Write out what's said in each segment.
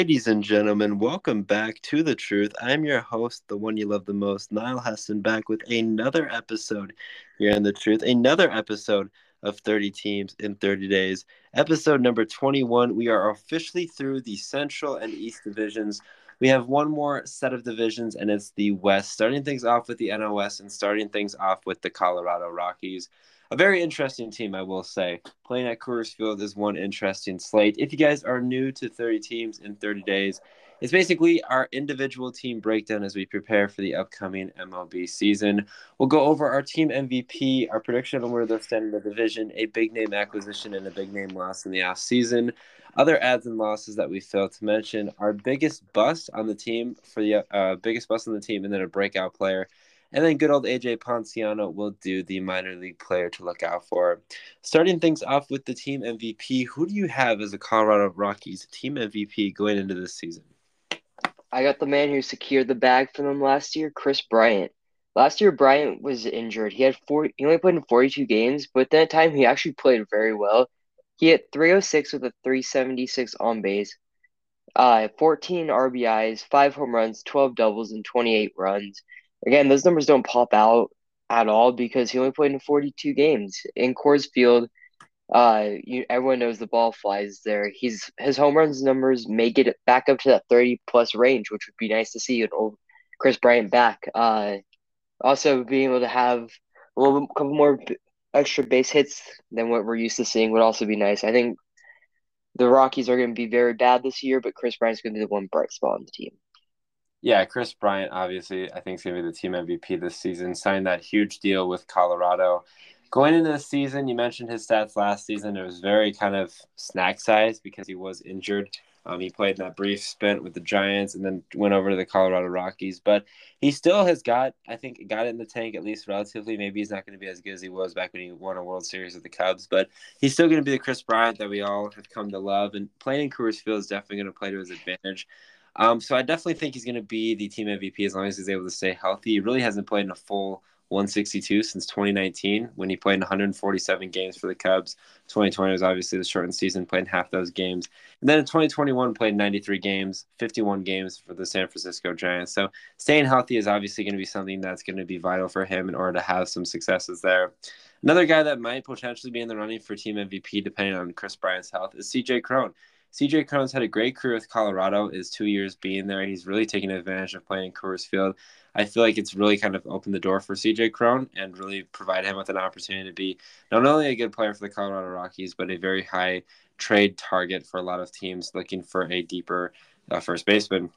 Ladies and gentlemen, welcome back to The Truth. I'm your host, the one you love the most, Niall Heston, back with another episode here on The Truth, another episode of 30 teams in 30 days. Episode number 21. We are officially through the Central and East divisions. We have one more set of divisions, and it's the West, starting things off with the NL West and starting things off with the Colorado Rockies a very interesting team, I will say. Playing at Coors Field is one interesting slate. If you guys are new to 30 teams in 30 days, it's basically our individual team breakdown as we prepare for the upcoming MLB season. We'll go over our team MVP, our prediction on where they'll stand in the division, a big name acquisition, and a big name loss in the off season. Other ads and losses that we failed to mention, our biggest bust on the team for the uh, biggest bust on the team, and then a breakout player. And then good old AJ Ponciano will do the minor league player to look out for. Starting things off with the team MVP, who do you have as a Colorado Rockies team MVP going into this season? I got the man who secured the bag for them last year, Kris Bryant. Last year, Bryant was injured. He had four. He only played in 42 games, but that time he actually played very well. He hit 306 with a 376 on base, uh, 14 RBIs, five home runs, 12 doubles, and 28 runs. Again, those numbers don't pop out at all because he only played in 42 games. In Coors Field, uh, you, everyone knows the ball flies there. He's his home runs numbers may get it back up to that 30 plus range, which would be nice to see an old Kris Bryant back. Uh, also being able to have a little couple more extra base hits than what we're used to seeing would also be nice. I think the Rockies are going to be very bad this year, but Kris Bryant's going to be the one bright spot on the team. Yeah, Kris Bryant, obviously, I think is going to be the team MVP this season. Signed that huge deal with Colorado. Going into the season, you mentioned his stats last season. It was very kind of snack size because he was injured. Um, he played in that brief stint with the Giants and then went over to the Colorado Rockies. But he still has got, I think, got it in the tank at least relatively. Maybe he's not going to be as good as he was back when he won a World Series with the Cubs, but he's still going to be the Kris Bryant that we all have come to love. And playing in Coors Field is definitely going to play to his advantage. Um, so I definitely think he's going to be the team MVP as long as he's able to stay healthy. He really hasn't played in a full 162 since 2019 when he played in 147 games for the Cubs. 2020 was obviously the shortened season, played half those games. And then in 2021, played 93 games, 51 games for the San Francisco Giants. So staying healthy is obviously going to be something that's going to be vital for him in order to have some successes there. Another guy that might potentially be in the running for team MVP, depending on Kris Bryant's health, is CJ Cron. CJ Cron's had a great career with Colorado. Is two years being there. He's really taking advantage of playing Coors Field. I feel like it's really kind of opened the door for CJ Cron and really provide him with an opportunity to be not only a good player for the Colorado Rockies, but a very high trade target for a lot of teams looking for a deeper uh, first baseman.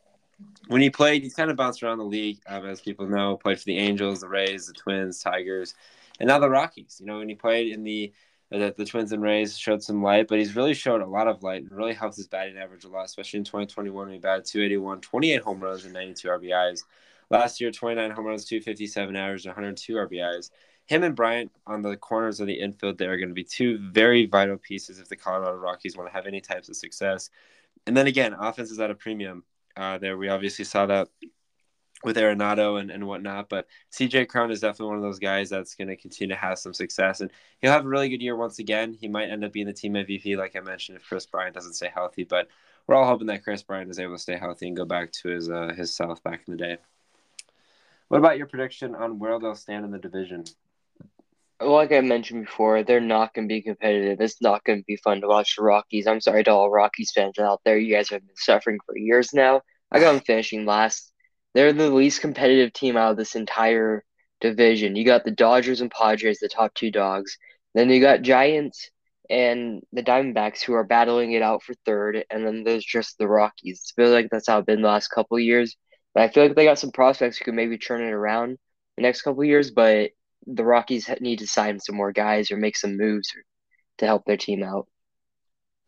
When he played, he's kind of bounced around the league, um, as people know. Played for the Angels, the Rays, the Twins, Tigers, and now the Rockies. You know, when he played in the that the Twins and Rays showed some light, but he's really showed a lot of light and really helped his batting average a lot, especially in 2021 when he batted 281, 28 home runs, and 92 RBIs. Last year, 29 home runs, 257 average, 102 RBIs. Him and Bryant on the corners of the infield, they are going to be two very vital pieces if the Colorado Rockies want to have any types of success. And then again, offense is at a premium. Uh, there, we obviously saw that with Arenado and, and whatnot. But CJ Cron is definitely one of those guys that's going to continue to have some success. And he'll have a really good year once again. He might end up being the team MVP, like I mentioned, if Kris Bryant doesn't stay healthy. But we're all hoping that Kris Bryant is able to stay healthy and go back to his, uh, his self back in the day. What about your prediction on where they'll stand in the division? Like I mentioned before, they're not going to be competitive. It's not going to be fun to watch the Rockies. I'm sorry to all Rockies fans out there. You guys have been suffering for years now. I got them finishing last they're the least competitive team out of this entire division. You got the Dodgers and Padres, the top two dogs. Then you got Giants and the Diamondbacks who are battling it out for third, and then there's just the Rockies. I feel like that's how it's been the last couple years. But I feel like they got some prospects who could maybe turn it around the next couple years, but the Rockies need to sign some more guys or make some moves to help their team out.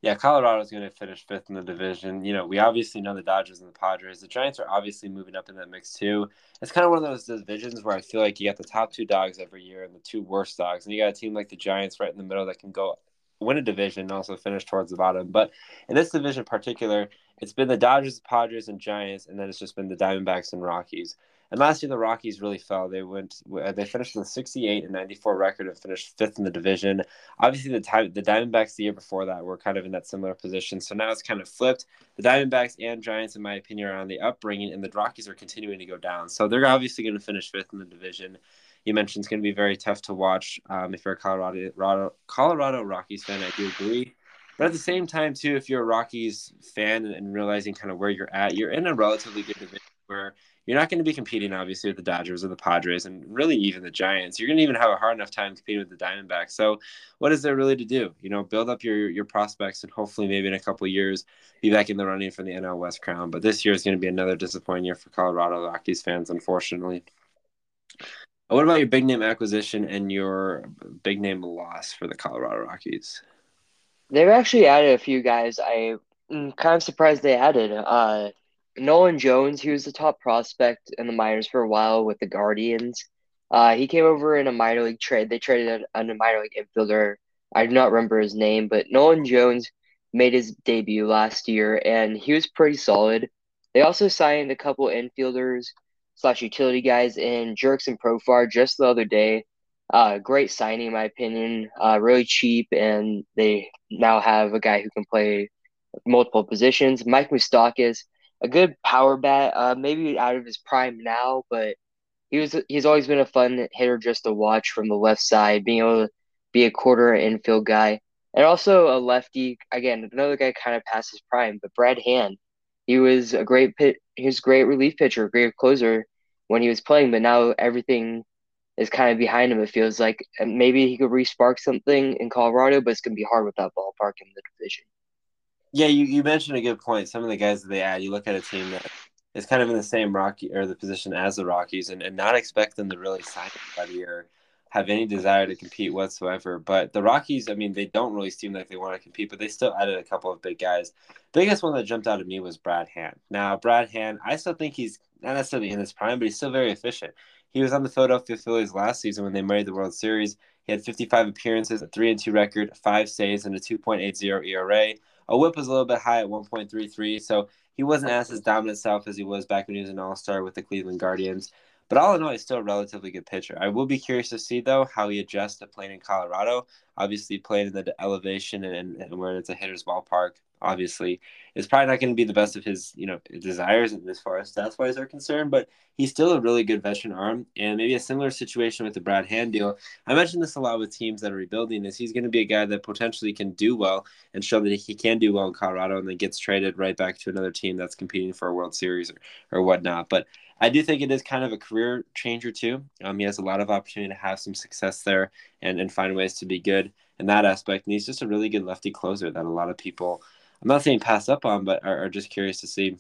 Yeah, Colorado's going to finish fifth in the division. You know, we obviously know the Dodgers and the Padres. The Giants are obviously moving up in that mix too. It's kind of one of those divisions where I feel like you got the top two dogs every year and the two worst dogs, and you got a team like the Giants right in the middle that can go win a division and also finish towards the bottom. But in this division in particular, it's been the Dodgers, Padres, and Giants, and then it's just been the Diamondbacks and Rockies. And last year, the Rockies really fell. They went, they finished with a 68 and 94 record and finished fifth in the division. Obviously, the time the Diamondbacks the year before that were kind of in that similar position. So now it's kind of flipped. The Diamondbacks and Giants, in my opinion, are on the upbringing, and the Rockies are continuing to go down. So they're obviously going to finish fifth in the division. You mentioned it's going to be very tough to watch um, if you're a Colorado Colorado Rockies fan. I do agree. But at the same time, too, if you're a Rockies fan and, and realizing kind of where you're at, you're in a relatively good division where you're not going to be competing, obviously, with the Dodgers or the Padres and really even the Giants. You're going to even have a hard enough time competing with the Diamondbacks. So, what is there really to do? You know, build up your your prospects and hopefully, maybe in a couple years, be back in the running for the NL West crown. But this year is going to be another disappointing year for Colorado Rockies fans, unfortunately. What about your big name acquisition and your big name loss for the Colorado Rockies? They've actually added a few guys. I'm kind of surprised they added. Uh, Nolan Jones, he was the top prospect in the minors for a while with the Guardians. Uh, he came over in a minor league trade. They traded a, a minor league infielder. I do not remember his name, but Nolan Jones made his debut last year, and he was pretty solid. They also signed a couple infielders slash utility guys in Jurickson and Profar just the other day. Uh, great signing, in my opinion. Uh, really cheap, and they now have a guy who can play multiple positions. Mike Moustakas a good power bat. Uh, maybe out of his prime now, but he was he's always been a fun hitter just to watch from the left side, being able to be a corner infield guy, and also a lefty. Again, another guy kind of past his prime, but Brad Hand. He was a great pit. He was great relief pitcher, great closer when he was playing, but now everything is kind of behind him. It feels like maybe he could re-spark something in Colorado, but it's gonna be hard with that ballpark in the division. Yeah, you, you mentioned a good point. Some of the guys that they add, you look at a team that is kind of in the same Rocky or the position as the Rockies, and, and not expect them to really sign anybody or have any desire to compete whatsoever. But the Rockies, I mean, they don't really seem like they want to compete, but they still added a couple of big guys. Biggest one that jumped out at me was Brad Hand. Now, Brad Hand, I still think he's not necessarily in his prime, but he's still very efficient. He was on the Philadelphia Phillies last season when they made the World Series. He had 55 appearances, a 3 and 2 record, five saves, and a 2.80 ERA. A whip was a little bit high at 1.33, so he wasn't as his dominant self as he was back when he was an All Star with the Cleveland Guardians. But all in all, he's still a relatively good pitcher. I will be curious to see though how he adjusts to playing in Colorado. Obviously, playing in the elevation and, and where it's a hitter's ballpark obviously is probably not going to be the best of his you know desires as far as stats wise are concerned but he's still a really good veteran arm and maybe a similar situation with the brad hand deal i mentioned this a lot with teams that are rebuilding is he's going to be a guy that potentially can do well and show that he can do well in colorado and then gets traded right back to another team that's competing for a world series or, or whatnot but I do think it is kind of a career changer too. Um, he has a lot of opportunity to have some success there and, and find ways to be good in that aspect. And he's just a really good lefty closer that a lot of people I'm not saying pass up on, but are, are just curious to see.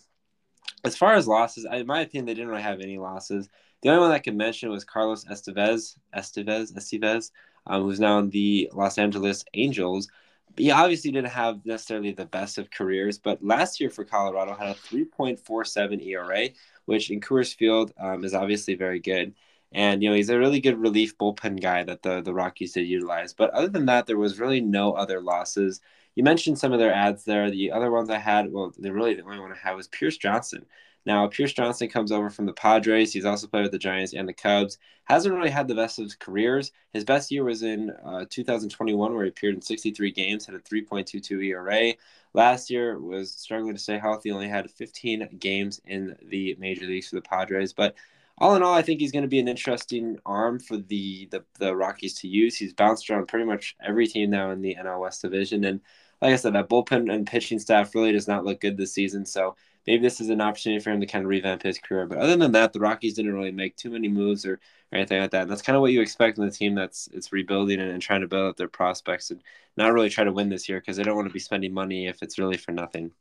As far as losses, in my opinion, they didn't really have any losses. The only one I could mention was Carlos Estevez, Estevez, Estevez, um, who's now in the Los Angeles Angels. He obviously didn't have necessarily the best of careers, but last year for Colorado had a 3.47 ERA, which in Coors Field um, is obviously very good. And you know he's a really good relief bullpen guy that the the Rockies did utilize. But other than that, there was really no other losses you mentioned some of their ads there. The other ones I had, well, the really the only one I had was Pierce Johnson. Now, Pierce Johnson comes over from the Padres. He's also played with the Giants and the Cubs. Hasn't really had the best of his careers. His best year was in uh, 2021, where he appeared in 63 games, had a 3.22 ERA. Last year was struggling to stay healthy. Only had 15 games in the major leagues for the Padres, but all in all, I think he's going to be an interesting arm for the, the the Rockies to use. He's bounced around pretty much every team now in the NL West division, and like I said, that bullpen and pitching staff really does not look good this season. So maybe this is an opportunity for him to kind of revamp his career. But other than that, the Rockies didn't really make too many moves or, or anything like that. And that's kind of what you expect in the team that's it's rebuilding and, and trying to build up their prospects and not really try to win this year because they don't want to be spending money if it's really for nothing.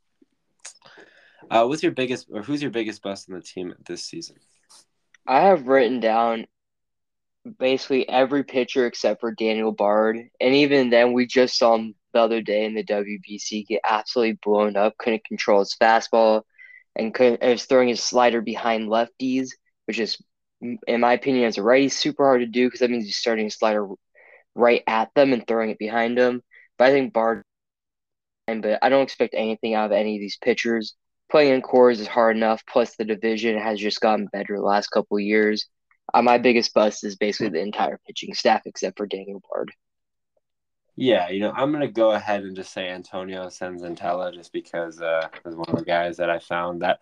Uh, what's your biggest or who's your biggest bust in the team this season? I have written down basically every pitcher except for Daniel Bard, and even then, we just saw him the other day in the WBC get absolutely blown up. Couldn't control his fastball, and couldn't. Was throwing his slider behind lefties, which is, in my opinion, as a righty, super hard to do because that means he's starting his slider right at them and throwing it behind them. But I think Bard, but I don't expect anything out of any of these pitchers. playing in Coors is hard enough. Plus, the division has just gotten better the last couple years. Uh, my biggest bust is basically the entire pitching staff except for Daniel Bard. Yeah, you know, I'm gonna go ahead and just say Antonio Senzatela just because uh is one of the guys that I found that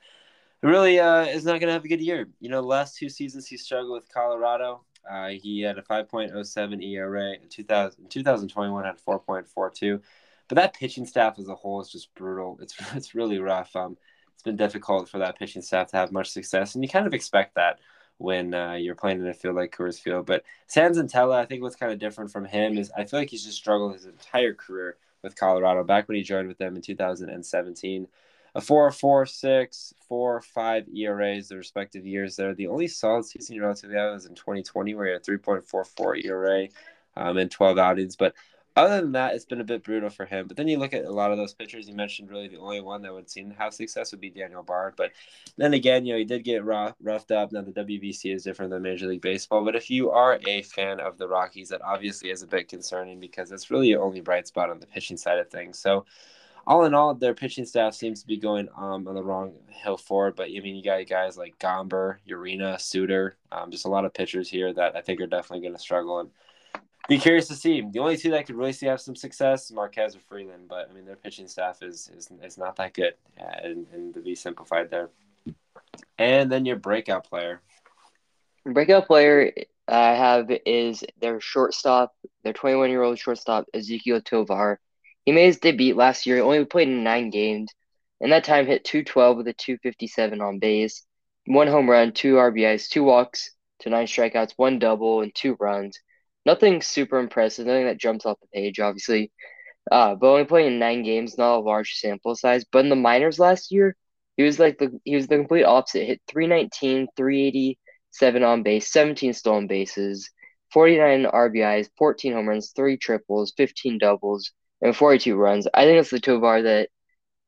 really uh is not gonna have a good year. You know, the last two seasons he struggled with Colorado. Uh, he had a 5.07 ERA. In 2000, 2021 had 4.42. But that pitching staff as a whole is just brutal. It's it's really rough. Um, it's been difficult for that pitching staff to have much success, and you kind of expect that when uh, you're playing in a field like Coors Field. But Senzatela, I think what's kind of different from him is I feel like he's just struggled his entire career with Colorado. Back when he joined with them in 2017, a 4 4 6, 4 5 ERAs, the respective years there. The only solid season you relatively have was in 2020, where he had 3.44 ERA um, in 12 outings. But other than that, it's been a bit brutal for him. But then you look at a lot of those pitchers you mentioned. Really, the only one that would seem to have success would be Daniel Bard. But then again, you know, he did get rough, roughed up. Now the WBC is different than Major League Baseball. But if you are a fan of the Rockies, that obviously is a bit concerning because it's really your only bright spot on the pitching side of things. So. All in all, their pitching staff seems to be going um, on the wrong hill forward. But I mean, you got guys like Gomber, Urena, Suter, um, just a lot of pitchers here that I think are definitely going to struggle. And be curious to see. The only two that could really see have some success, Marquez or Freeland, but I mean their pitching staff is is, is not that good, and, and to be simplified there. And then your breakout player. Breakout player uh, I have is their shortstop, their 21 year old shortstop Ezequiel Tovar. He made his debut last year. He only played in nine games, and that time hit 212 with a 257 on base, one home run, two RBIs, two walks to nine strikeouts, one double, and two runs nothing super impressive, nothing that jumps off the page, obviously. Uh, but only playing nine games, not a large sample size. But in the minors last year, he was like the he was the complete opposite. Hit 319, 387 on base, 17 stolen bases, 49 RBIs, 14 home runs, three triples, 15 doubles, and 42 runs. I think that's the Tovar that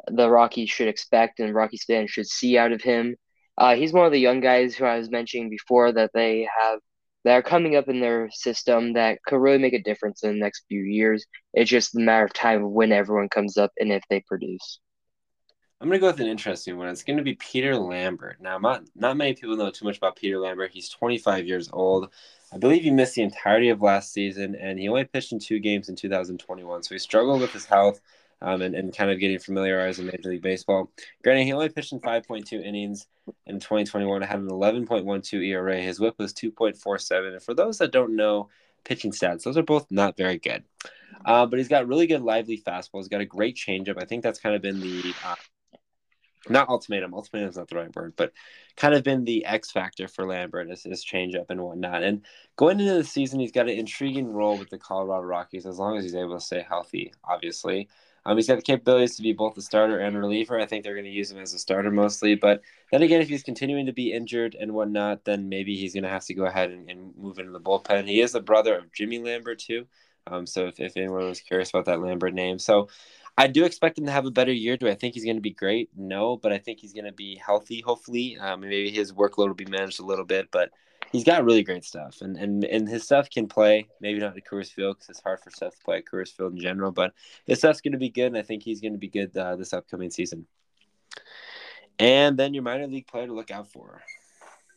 the Rockies should expect and Rockies fans should see out of him. Uh, he's one of the young guys who I was mentioning before that they have that are coming up in their system that could really make a difference in the next few years. It's just a matter of time when everyone comes up and if they produce. I'm gonna go with an interesting one. It's gonna be Peter Lambert. Now, not not many people know too much about Peter Lambert. He's 25 years old. I believe he missed the entirety of last season, and he only pitched in two games in 2021. So he struggled with his health um, and, and kind of getting familiarized with Major League Baseball. Granted, he only pitched in 5.2 innings in 2021. Had an 11.12 ERA. His WHIP was 2.47. And for those that don't know pitching stats, those are both not very good. Uh, but he's got really good lively fastball. He's got a great changeup. I think that's kind of been the uh, not ultimatum. Ultimatum is not the right word, but kind of been the X factor for Lambert is his changeup and whatnot. And going into the season, he's got an intriguing role with the Colorado Rockies as long as he's able to stay healthy. Obviously, um, he's got the capabilities to be both a starter and a reliever. I think they're going to use him as a starter mostly. But then again, if he's continuing to be injured and whatnot, then maybe he's going to have to go ahead and, and, move into the bullpen. He is the brother of Jimmy Lambert, too. Um, so if, if anyone was curious about that Lambert name. So I do expect him to have a better year. Do I think he's going to be great? No, but I think he's going to be healthy, hopefully. Um, maybe his workload will be managed a little bit, but he's got really great stuff, and and and his stuff can play. Maybe not at Coors Field because it's hard for stuff to play at Coors Field in general, but his stuff's going to be good, and I think he's going to be good uh, this upcoming season. And then your minor league player to look out for.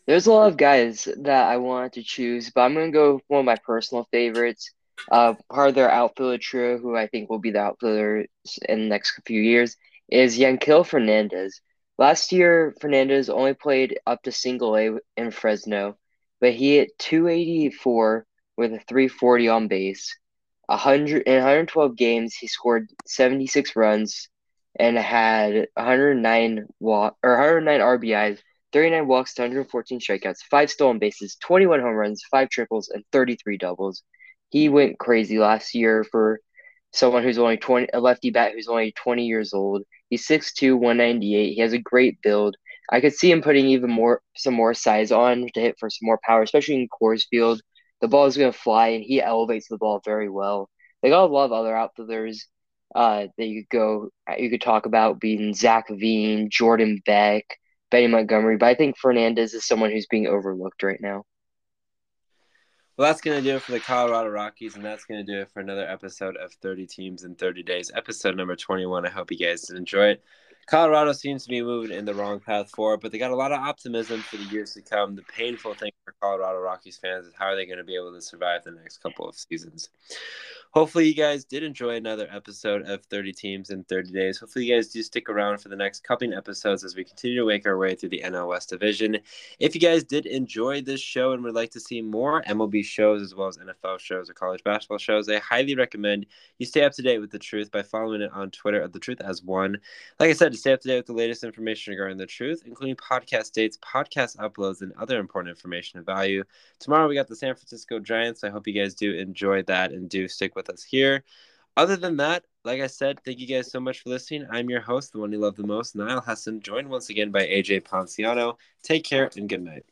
There's a lot of guys that I wanted to choose, but I'm going to go with one of my personal favorites. Uh, part of their outfielder trio, who I think will be the outfielder in the next few years, is Yanquiel Fernandez. Last year, Fernandez only played up to single A in Fresno, but he hit 284 with a 340 on base. 100 in 112 games, he scored 76 runs and had 109 walk or 109 RBIs, 39 walks to 114 strikeouts, five stolen bases, 21 home runs, five triples, and 33 doubles. He went crazy last year for someone who's only 20, a lefty bat who's only 20 years old. He's 6'2", 198. He has a great build. I could see him putting even more some more size on to hit for some more power, especially in Coors Field. The ball is going to fly, and he elevates the ball very well. They got a lot of other outfielders uh, that you could go you could talk about being Zach Veen, Jordan Beck, Benny Montgomery, but I think Fernandez is someone who's being overlooked right now. Well, that's going to do it for the Colorado Rockies, and that's going to do it for another episode of 30 Teams in 30 Days, episode number 21. I hope you guys enjoy it Colorado seems to be moving in the wrong path forward, but they got a lot of optimism for the years to come. The painful thing for Colorado Rockies fans is how are they going to be able to survive the next couple of seasons? hopefully you guys did enjoy another episode of 30 teams in 30 days hopefully you guys do stick around for the next couple episodes as we continue to make our way through the nl west division if you guys did enjoy this show and would like to see more mlb shows as well as nfl shows or college basketball shows i highly recommend you stay up to date with the truth by following it on twitter at the truth as one like i said stay up to date with the latest information regarding the truth including podcast dates podcast uploads and other important information of value tomorrow we got the san francisco giants i hope you guys do enjoy that and do stick with us here. Other than that, like I said, thank you guys so much for listening. I'm your host, the one you love the most, Niall Hassan, joined once again by AJ Ponciano. Take care and good night.